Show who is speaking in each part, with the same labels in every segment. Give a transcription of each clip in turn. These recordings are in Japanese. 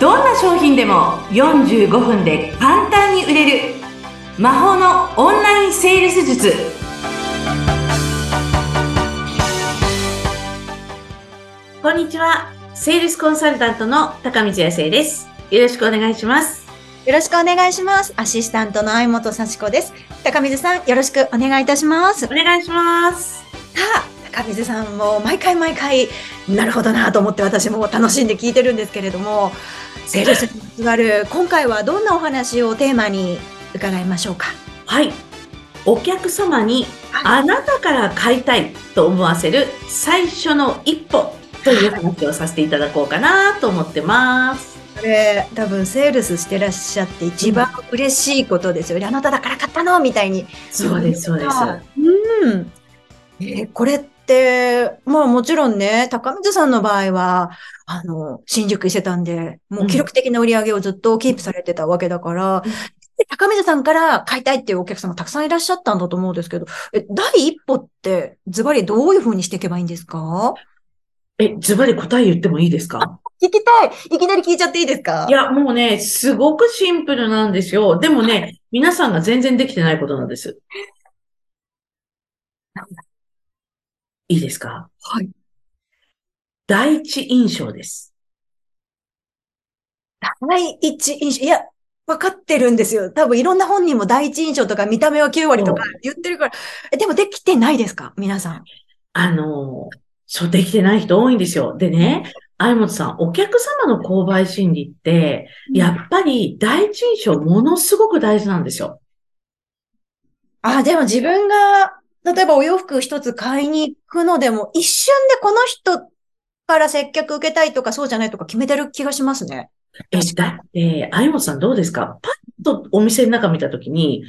Speaker 1: どんな商品でも45分で簡単に売れる魔法のオンラインセールス術こんにちはセールスコンサルタントの高道康生ですよろしくお願いします
Speaker 2: よろしくお願いします。アシスタントの相本幸子です。高水さん、よろしくお願いいたします。
Speaker 1: お願いします
Speaker 2: さあ、高水さんも毎回毎回、なるほどなと思って私も楽しんで聞いてるんですけれども、セールスにまつわる、今回はどんなお話をテーマに伺いましょうか？
Speaker 1: はいお客様にあなたから買いたいと思わせる最初の一歩という話をさせていただこうかなと思ってます。
Speaker 2: これ、多分セールスしてらっしゃって一番嬉しいことですよね。あなただから買ったのみたいに。
Speaker 1: そうです、そうです。
Speaker 2: うん。えーこれって、まあもちろんね、高水さんの場合は、あの、新宿伊勢丹で、もう記録的な売り上げをずっとキープされてたわけだから、
Speaker 1: うん
Speaker 2: で高水さんから買いたいっていうお客様たくさんいらっしゃったんだと思うんですけど、え、第一歩ってズバリどういう風にしていけばいいんですか？
Speaker 1: え、ズバリ答え言ってもいいですか？
Speaker 2: 聞きたい。いきなり聞いちゃっていいですか？
Speaker 1: いや、もうね、すごくシンプルなんですよ。でもね、皆さんが全然できてないことなんです。いいですか？
Speaker 2: はい。
Speaker 1: 第一印象です。
Speaker 2: 第一印象、いや、分かってるんですよ。多分いろんな本人も第一印象とか見た目は9割とか言ってるから。えでもできてないですか？皆さん。
Speaker 1: あの、そうできてない人多いんですよ。でね、相本さん、お客様の購買心理って、やっぱり第一印象ものすごく大事なんですよ。
Speaker 2: あ、でも自分が、例えばお洋服一つ買いに行くのでも、一瞬でこの人から接客受けたいとかそうじゃないとか決めてる気がしますね。
Speaker 1: え、だって、相本さんどうですか？パッとお店の中見たときに、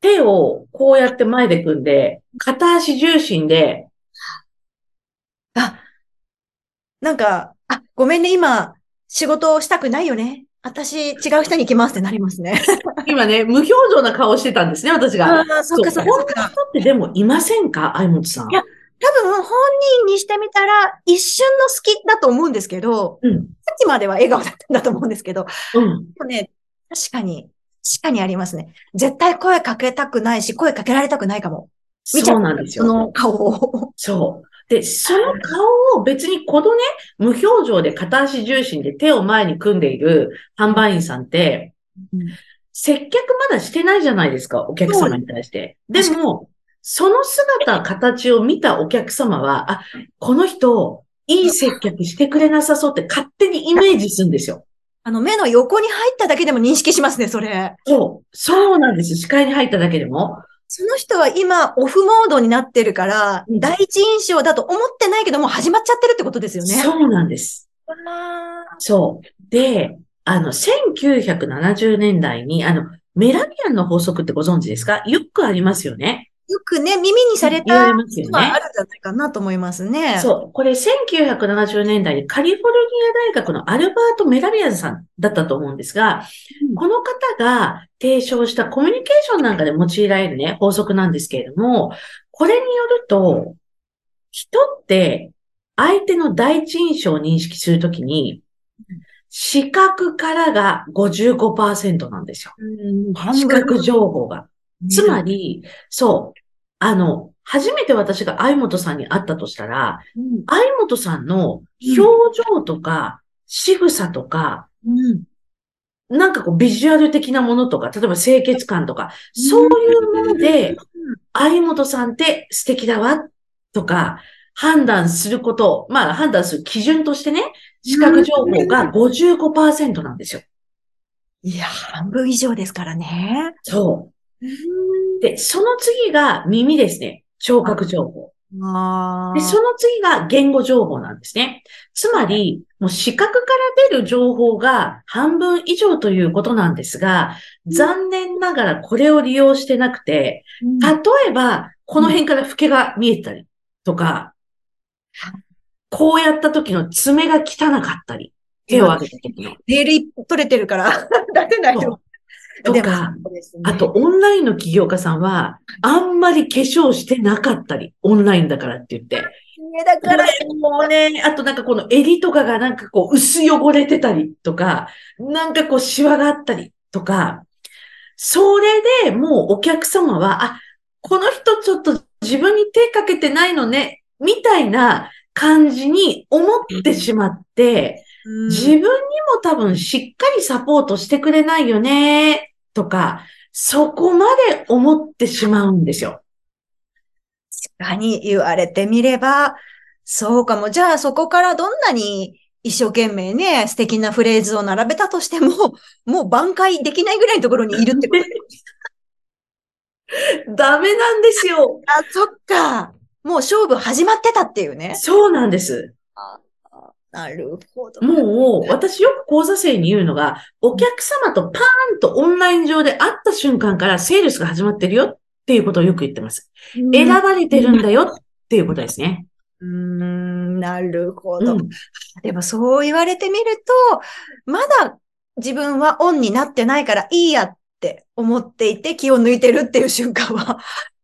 Speaker 1: 手をこうやって前で組んで、片足重心で、
Speaker 2: あ、なんか、あ、ごめんね、今、仕事をしたくないよね。私、違う人に行きますってなりますね。
Speaker 1: 今ね、無表情な顔してたんですね、私が。
Speaker 2: ああ、そっかそっかそっか。
Speaker 1: 人ってでもいませんか？相本さん。
Speaker 2: いや多分本人にしてみたら一瞬の好きだと思うんですけど、
Speaker 1: うん。
Speaker 2: さっきまでは笑顔だったんだと思うんですけど、
Speaker 1: うん。
Speaker 2: でもね、確かに、確かにありますね。絶対声かけたくないし、声かけられたくないかも。見ちゃ
Speaker 1: そうなんですよ。
Speaker 2: その顔を。
Speaker 1: そう。で、その顔を別にこのね、無表情で片足重心で手を前に組んでいる販売員さんって、接客まだしてないじゃないですか、お客様に対して。で
Speaker 2: 確
Speaker 1: も、その姿、形を見たお客様は、あ、この人、いい接客してくれなさそうって勝手にイメージするんですよ。
Speaker 2: あの、目の横に入っただけでも認識しますね、それ。
Speaker 1: そう。そうなんです。視界に入っただけでも。
Speaker 2: その人は今、オフモードになってるから、
Speaker 1: うん
Speaker 2: 第一印象だと思ってないけども、始まっちゃってるってことですよね。
Speaker 1: そうなんです。
Speaker 2: あ
Speaker 1: そう。で、あの、1970年代に、あの、メラビアンの法則ってご存知ですか？よくありますよね。
Speaker 2: ーよくね、耳にされたはあ。るんじゃないかなと思いますね。
Speaker 1: そう。これ1970年代にカリフォルニア大学のアルバート・メラビアンさんだったと思うんですが、
Speaker 2: うん
Speaker 1: この方が提唱したコミュニケーションなんかで用いられるね、法則なんですけれども、これによると、人って相手の第一印象を認識するときに、視覚からが55%なんですよ。視
Speaker 2: 分
Speaker 1: 覚情報が。つまり、そう、あの、初めて私が相本さんに会ったとしたら、
Speaker 2: うん
Speaker 1: 相本さんの表情とか、仕草とか、
Speaker 2: うん
Speaker 1: なんかこうビジュアル的なものとか、例えば清潔感とか、そういうもので、相本さんって素敵だわ、とか、判断すること、まあ判断する基準としてね、視覚情報が55%なんですよ。
Speaker 2: いや、半分以上ですからね。
Speaker 1: そう。で、その次が耳ですね。聴覚情報。
Speaker 2: あ
Speaker 1: で、その次が言語情報なんですね。つまり、もう視覚から出る情報が半分以上ということなんですが、残念ながらこれを利用してなくて、例えば、この辺から老けが見えたりとか、こうやった時の爪が汚かったり、手を上げた時の。
Speaker 2: ネイル取れてるから 出せない
Speaker 1: そ
Speaker 2: と。
Speaker 1: とか、
Speaker 2: ね。
Speaker 1: あと、オンラインの起業家さんは、あんまり化粧してなかったり、オンラインだからって言って。
Speaker 2: ねだから、
Speaker 1: もうね、あとなんかこの襟とかがなんかこう薄汚れてたりとか、なんかこうシワがあったりとか、それでもうお客様は、あ、この人ちょっと自分に手かけてないのね、みたいな感じに思ってしまって、自分にも多分しっかりサポートしてくれないよね、とか、そこまで思ってしまうんですよ。
Speaker 2: 確かに言われてみれば、そうかも。じゃあそこからどんなに一生懸命ね、素敵なフレーズを並べたとしても、もう挽回できないぐらいのところにいるってこと。
Speaker 1: ダメなんですよ。
Speaker 2: あ、そっか。もう勝負始まってたっていうね。
Speaker 1: そうなんです。
Speaker 2: なるほど。
Speaker 1: もう、私よく講座生に言うのが、お客様とパーンとオンライン上で会った瞬間からセールスが始まってるよっていうことをよく言ってます。
Speaker 2: うん
Speaker 1: 選ばれてるんだよっていうことですね。
Speaker 2: うーん、なるほど。
Speaker 1: うん。
Speaker 2: でもそう言われてみると、まだ自分はオンになってないからいいやって思っていて気を抜いてるっていう瞬間は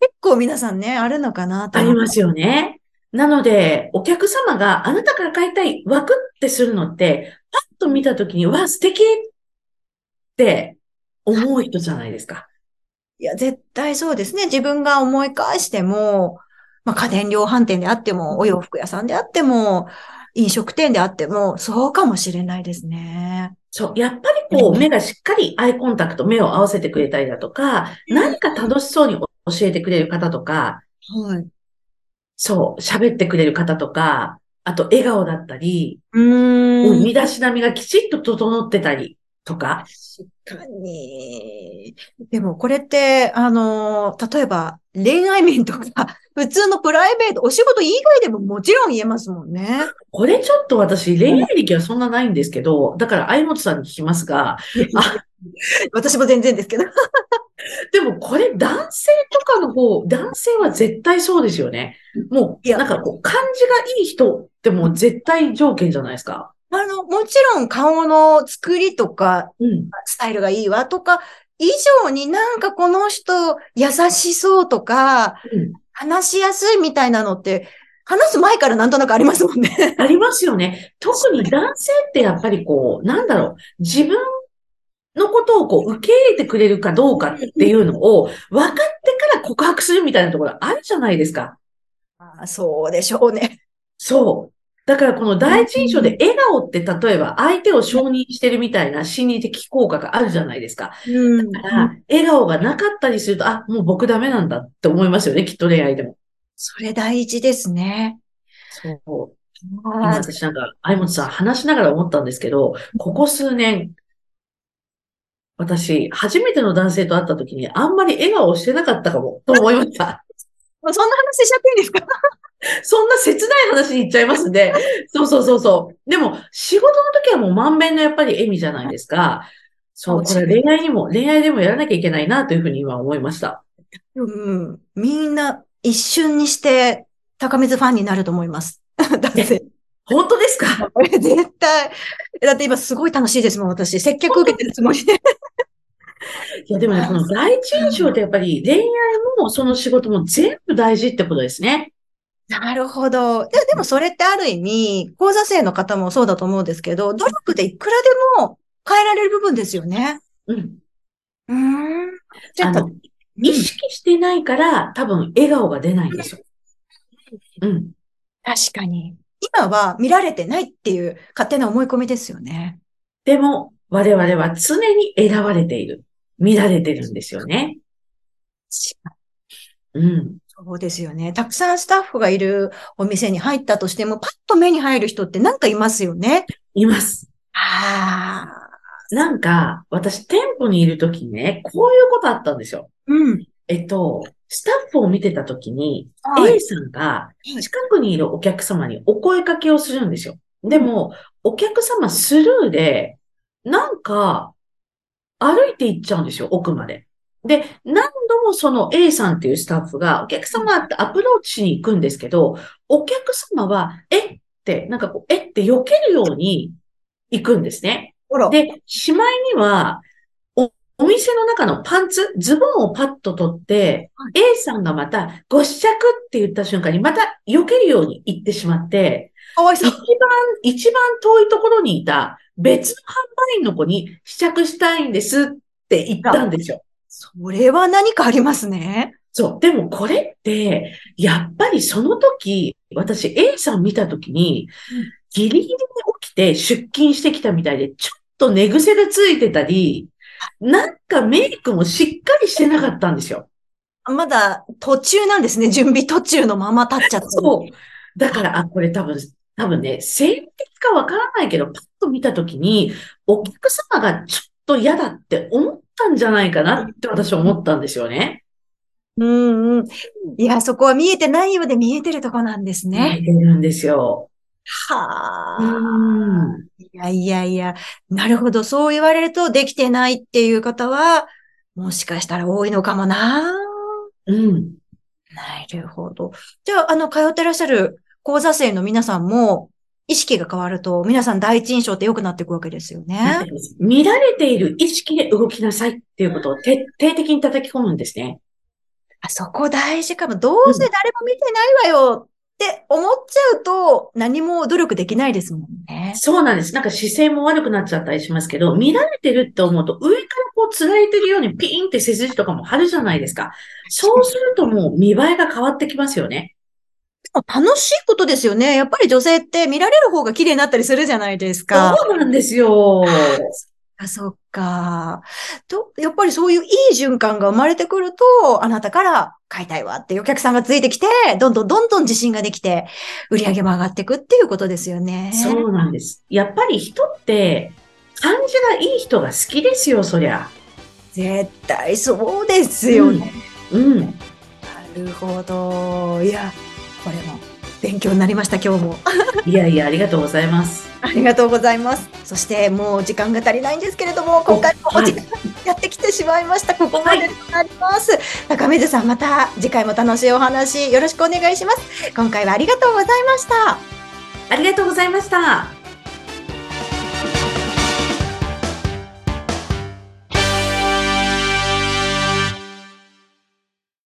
Speaker 2: 結構皆さんね、あるのかなと
Speaker 1: ありますよね。なので、お客様があなたから買いたい枠ってするのって、パッと見たときに、わあ、素敵って思う人じゃないですか。
Speaker 2: いや、絶対そうですね。自分が思い返しても、まあ家電量販店であっても、お洋服屋さんであっても、飲食店であっても、そうかもしれないですね。
Speaker 1: そう。やっぱりこう、目がしっかりアイコンタクト、目を合わせてくれたりだとか、何か楽しそうに教えてくれる方とか、
Speaker 2: はい。
Speaker 1: そう、喋ってくれる方とか、あと笑顔だったり、
Speaker 2: うーん。
Speaker 1: 身だしなみがきちっと整ってたりとか、
Speaker 2: 確かに。でもこれって、あの、例えば恋愛面とか、普通のプライベート、お仕事以外でももちろん言えますもんね。
Speaker 1: これちょっと私恋愛歴はそんなないんですけど、だから相本さんに聞きますが、あ、
Speaker 2: 私も全然ですけど。
Speaker 1: でもこれ男性とかの方、男性は絶対そうですよね。もう、
Speaker 2: いや
Speaker 1: なんかこう、感じがいい人ってもう絶対条件じゃないですか。
Speaker 2: あの、もちろん顔の作りとか、
Speaker 1: うん。
Speaker 2: スタイルがいいわとか、以上になんかこの人優しそうとか、
Speaker 1: うん
Speaker 2: 話しやすいみたいなのって、話す前からなんとなくありますもんね。
Speaker 1: ありますよね。特に男性ってやっぱりこう、なんだろう、自分のことをこう受け入れてくれるかどうかっていうのを分かってから告白するみたいなところあるじゃないですか。
Speaker 2: あそうでしょうね。
Speaker 1: そう。だからこの第一印象で笑顔って例えば相手を承認してるみたいな心理的効果があるじゃないですか。
Speaker 2: うん
Speaker 1: だから、笑顔がなかったりすると、あ、もう僕ダメなんだって思いますよね、きっと恋愛でも。
Speaker 2: それ大事ですね。
Speaker 1: そう。今
Speaker 2: あ
Speaker 1: 私なんか、相本さん話しながら思ったんですけど、ここ数年、私、初めての男性と会った時にあんまり笑顔をしてなかったかも、と思いました。
Speaker 2: そんな話しちゃっていいんですか？
Speaker 1: そんな切ない話に行っちゃいますんで、そうそうそうそう。でも、仕事の時はもう満面のやっぱり笑みじゃないですか。そう、これ恋愛にも、恋愛でもやらなきゃいけないなというふうに今思いました。
Speaker 2: うん。みんな一瞬にして高水ファンになると思います。だって、
Speaker 1: 本当ですか？
Speaker 2: 絶対。だって今すごい楽しいですもん、私。接客受けてるつもりで。
Speaker 1: いや、でもね、この第一印象ってやっぱり恋愛もその仕事も全部大事ってことですね。
Speaker 2: なるほど。ででもそれってある意味、講座生の方もそうだと思うんですけど、努力でいくらでも変えられる部分ですよね。
Speaker 1: うん。
Speaker 2: うーん。じゃあ、
Speaker 1: あの、意識してないから多分笑顔が出ないんですよ。うん。
Speaker 2: 確かに。今は見られてないっていう勝手な思い込みですよね。
Speaker 1: でも、我々は常に選ばれている。見られてるんですよね。うん。
Speaker 2: そうですよね。たくさんスタッフがいるお店に入ったとしても、パッと目に入る人ってなんかいますよね。
Speaker 1: います。
Speaker 2: ああ。
Speaker 1: なんか、私店舗にいるときにね、こういうことあったんですよ。
Speaker 2: うん。
Speaker 1: えっと、スタッフを見てたときに、
Speaker 2: はい
Speaker 1: A さんが近くにいるお客様にお声かけをするんですよ。でも、お客様スルーで、なんか、歩いて行っちゃうんですよ、奥まで。で、何度もその A さんっていうスタッフがお客様ってアプローチしに行くんですけど、お客様は、えっ？て、なんかこう、えっ？て避けるように行くんですね。で、しまいには、おお店の中のパンツ、ズボンをパッと取って、
Speaker 2: は
Speaker 1: A さんがまたご試着って言った瞬間にまた避けるように言ってしまって、
Speaker 2: かわいそう
Speaker 1: 一番。、一番遠いところにいた別の販売員の子に試着したいんですって言ったんですよ。
Speaker 2: それは何かありますね。
Speaker 1: そう。でもこれって、やっぱりその時、私 A さん見た時に
Speaker 2: うん、
Speaker 1: ギリギリに起きて出勤してきたみたいで、ちょっと寝癖でついてたり、なんかメイクもしっかりしてなかったんですよ。
Speaker 2: まだ途中なんですね。準備途中のまま立っちゃってる。
Speaker 1: そう。だから、あ、これ多分、多分ね、生理的かわからないけど、パッと見た時に、お客様がちょっと嫌だって思ったんじゃないかなって私は思ったんですよね。
Speaker 2: うんうん。いや、そこは見えてないようで見えてるとこなんです
Speaker 1: 見
Speaker 2: ね。
Speaker 1: えてるんですよ。
Speaker 2: はあ。
Speaker 1: うん。
Speaker 2: いやいやいや、なるほど。そう言われるとできてないっていう方は、もしかしたら多いのかもな。
Speaker 1: うん。
Speaker 2: なるほど。じゃあ、あの、通ってらっしゃる講座生の皆さんも、意識が変わると、皆さん第一印象って良くなっていくわけですよね。
Speaker 1: 見られている意識で動きなさいっていうことを徹底的に叩き込むんですね。
Speaker 2: あそこ大事かも。どうせ誰も見てないわよって思っちゃうと、何も努力できないですもんね。
Speaker 1: そうなんです。なんか姿勢も悪くなっちゃったりしますけど、見られてるって思うと、上からこうつられてるようにピーンって背筋とかも張るじゃないですか。そうするともう見栄えが変わってきますよね。
Speaker 2: 楽しいことですよね。やっぱり女性って見られる方が綺麗になったりするじゃないですか。
Speaker 1: そうなんですよ。
Speaker 2: あ、そっか。と、やっぱりそういういい循環が生まれてくると、あなたから買いたいわっていうお客さんがついてきて、どんどんどんどん自信ができて、売り上げも上がっていくっていうことですよね。
Speaker 1: そうなんです。やっぱり人って、感じがいい人が好きですよ、そりゃ。
Speaker 2: 絶対そうですよね。
Speaker 1: うん。
Speaker 2: なるほど。いや、これも勉強になりました、今日も。
Speaker 1: いやいや、ありがとうございます。
Speaker 2: ありがとうございます。そしてもう時間が足りないんですけれども、今回もお時間やってきてしまいました。ここまでとなります。高水さん、また次回も楽しいお話よろしくお願いします。今回はありがとうございました。
Speaker 1: ありがとうございました。